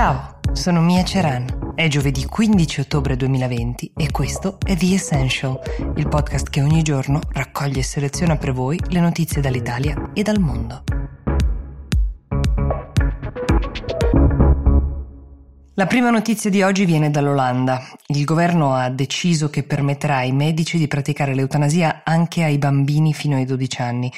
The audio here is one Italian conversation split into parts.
Ciao, sono Mia Ceran. È giovedì 15 ottobre 2020 e questo è The Essential, il podcast che ogni giorno raccoglie e seleziona per voi le notizie dall'Italia e dal mondo. La prima notizia di oggi viene dall'Olanda. Il governo ha deciso che permetterà ai medici di praticare l'eutanasia anche ai bambini fino ai 12 anni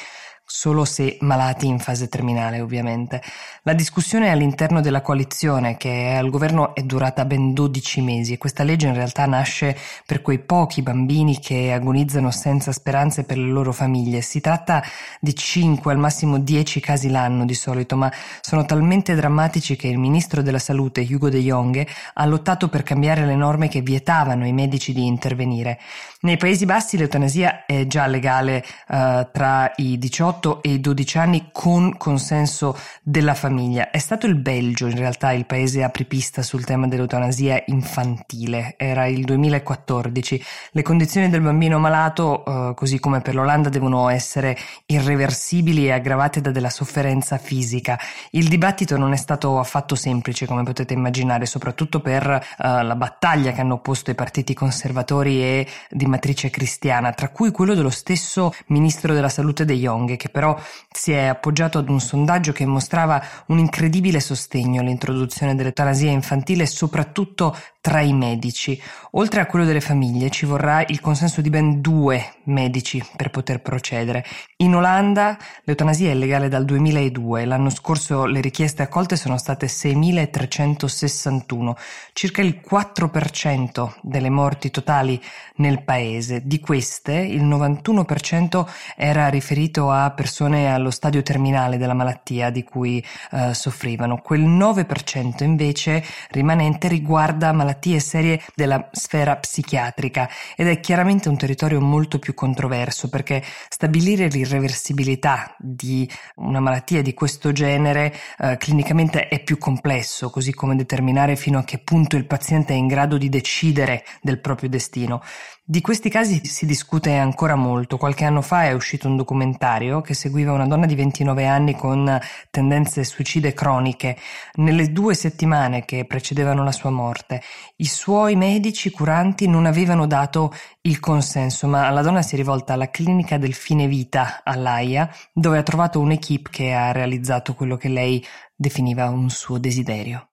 solo se malati in fase terminale ovviamente. La discussione all'interno della coalizione che è al governo è durata ben 12 mesi e questa legge in realtà nasce per quei pochi bambini che agonizzano senza speranze per le loro famiglie. Si tratta di 5 al massimo 10 casi l'anno di solito, ma sono talmente drammatici che il ministro della salute Hugo de Jonge ha lottato per cambiare le norme che vietavano ai medici di intervenire. Nei Paesi Bassi l'eutanasia è già legale uh, tra i 18 8 e 12 anni con consenso della famiglia. È stato il Belgio in realtà il paese apripista sul tema dell'eutanasia infantile, era il 2014. Le condizioni del bambino malato, eh, così come per l'Olanda, devono essere irreversibili e aggravate da della sofferenza fisica. Il dibattito non è stato affatto semplice, come potete immaginare, soprattutto per eh, la battaglia che hanno opposto i partiti conservatori e di matrice cristiana, tra cui quello dello stesso ministro della salute De Jong, che però si è appoggiato ad un sondaggio che mostrava un incredibile sostegno all'introduzione dell'eutanasia infantile, soprattutto tra i medici. Oltre a quello delle famiglie ci vorrà il consenso di ben due medici per poter procedere. In Olanda l'eutanasia è legale dal 2002, l'anno scorso le richieste accolte sono state 6.361, circa il 4% delle morti totali nel paese. Di queste il 91% era riferito a persone allo stadio terminale della malattia di cui eh, soffrivano. Quel 9% invece rimanente riguarda malattie serie della sfera psichiatrica ed è chiaramente un territorio molto più controverso perché stabilire l'irreversibilità di una malattia di questo genere eh, clinicamente è più complesso, così come determinare fino a che punto il paziente è in grado di decidere del proprio destino. Di questi casi si discute ancora molto. Qualche anno fa è uscito un documentario che seguiva una donna di 29 anni con tendenze suicide croniche. Nelle due settimane che precedevano la sua morte, i suoi medici curanti non avevano dato il consenso, ma la donna si è rivolta alla clinica del fine vita all'AIA, dove ha trovato un'equipe che ha realizzato quello che lei definiva un suo desiderio.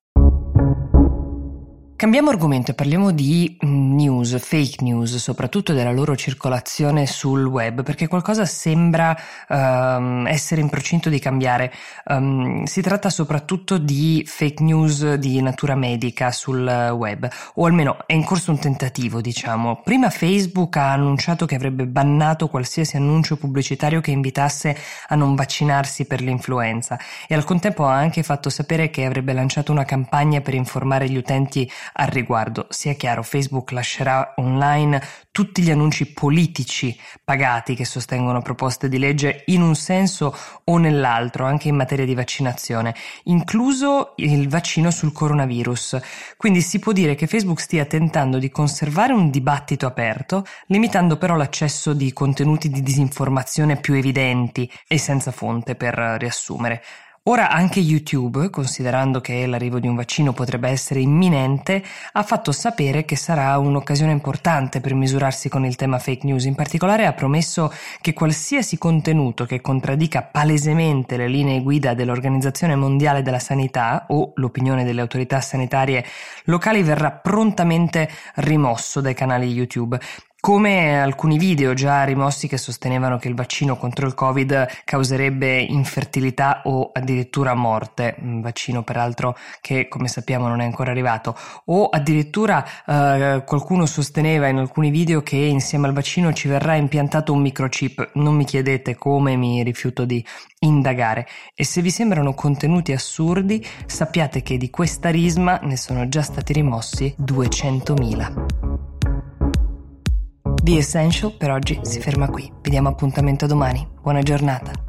Cambiamo argomento e parliamo di mm, news, fake news, soprattutto della loro circolazione sul web, perché qualcosa sembra um, essere in procinto di cambiare. Um, si tratta soprattutto di fake news di natura medica sul web, o almeno è in corso un tentativo, diciamo. Prima Facebook ha annunciato che avrebbe bannato qualsiasi annuncio pubblicitario che invitasse a non vaccinarsi per l'influenza e al contempo ha anche fatto sapere che avrebbe lanciato una campagna per informare gli utenti al riguardo, sia chiaro, Facebook lascerà online tutti gli annunci politici pagati che sostengono proposte di legge in un senso o nell'altro, anche in materia di vaccinazione, incluso il vaccino sul coronavirus. Quindi si può dire che Facebook stia tentando di conservare un dibattito aperto, limitando però l'accesso di contenuti di disinformazione più evidenti e senza fonte per riassumere. Ora anche YouTube, considerando che l'arrivo di un vaccino potrebbe essere imminente, ha fatto sapere che sarà un'occasione importante per misurarsi con il tema fake news. In particolare ha promesso che qualsiasi contenuto che contraddica palesemente le linee guida dell'Organizzazione Mondiale della Sanità o l'opinione delle autorità sanitarie locali verrà prontamente rimosso dai canali YouTube come alcuni video già rimossi che sostenevano che il vaccino contro il Covid causerebbe infertilità o addirittura morte, un vaccino peraltro che come sappiamo non è ancora arrivato, o addirittura eh, qualcuno sosteneva in alcuni video che insieme al vaccino ci verrà impiantato un microchip, non mi chiedete come, mi rifiuto di indagare. E se vi sembrano contenuti assurdi sappiate che di questa risma ne sono già stati rimossi 200.000. The Essential per oggi si ferma qui. Vi diamo appuntamento domani. Buona giornata.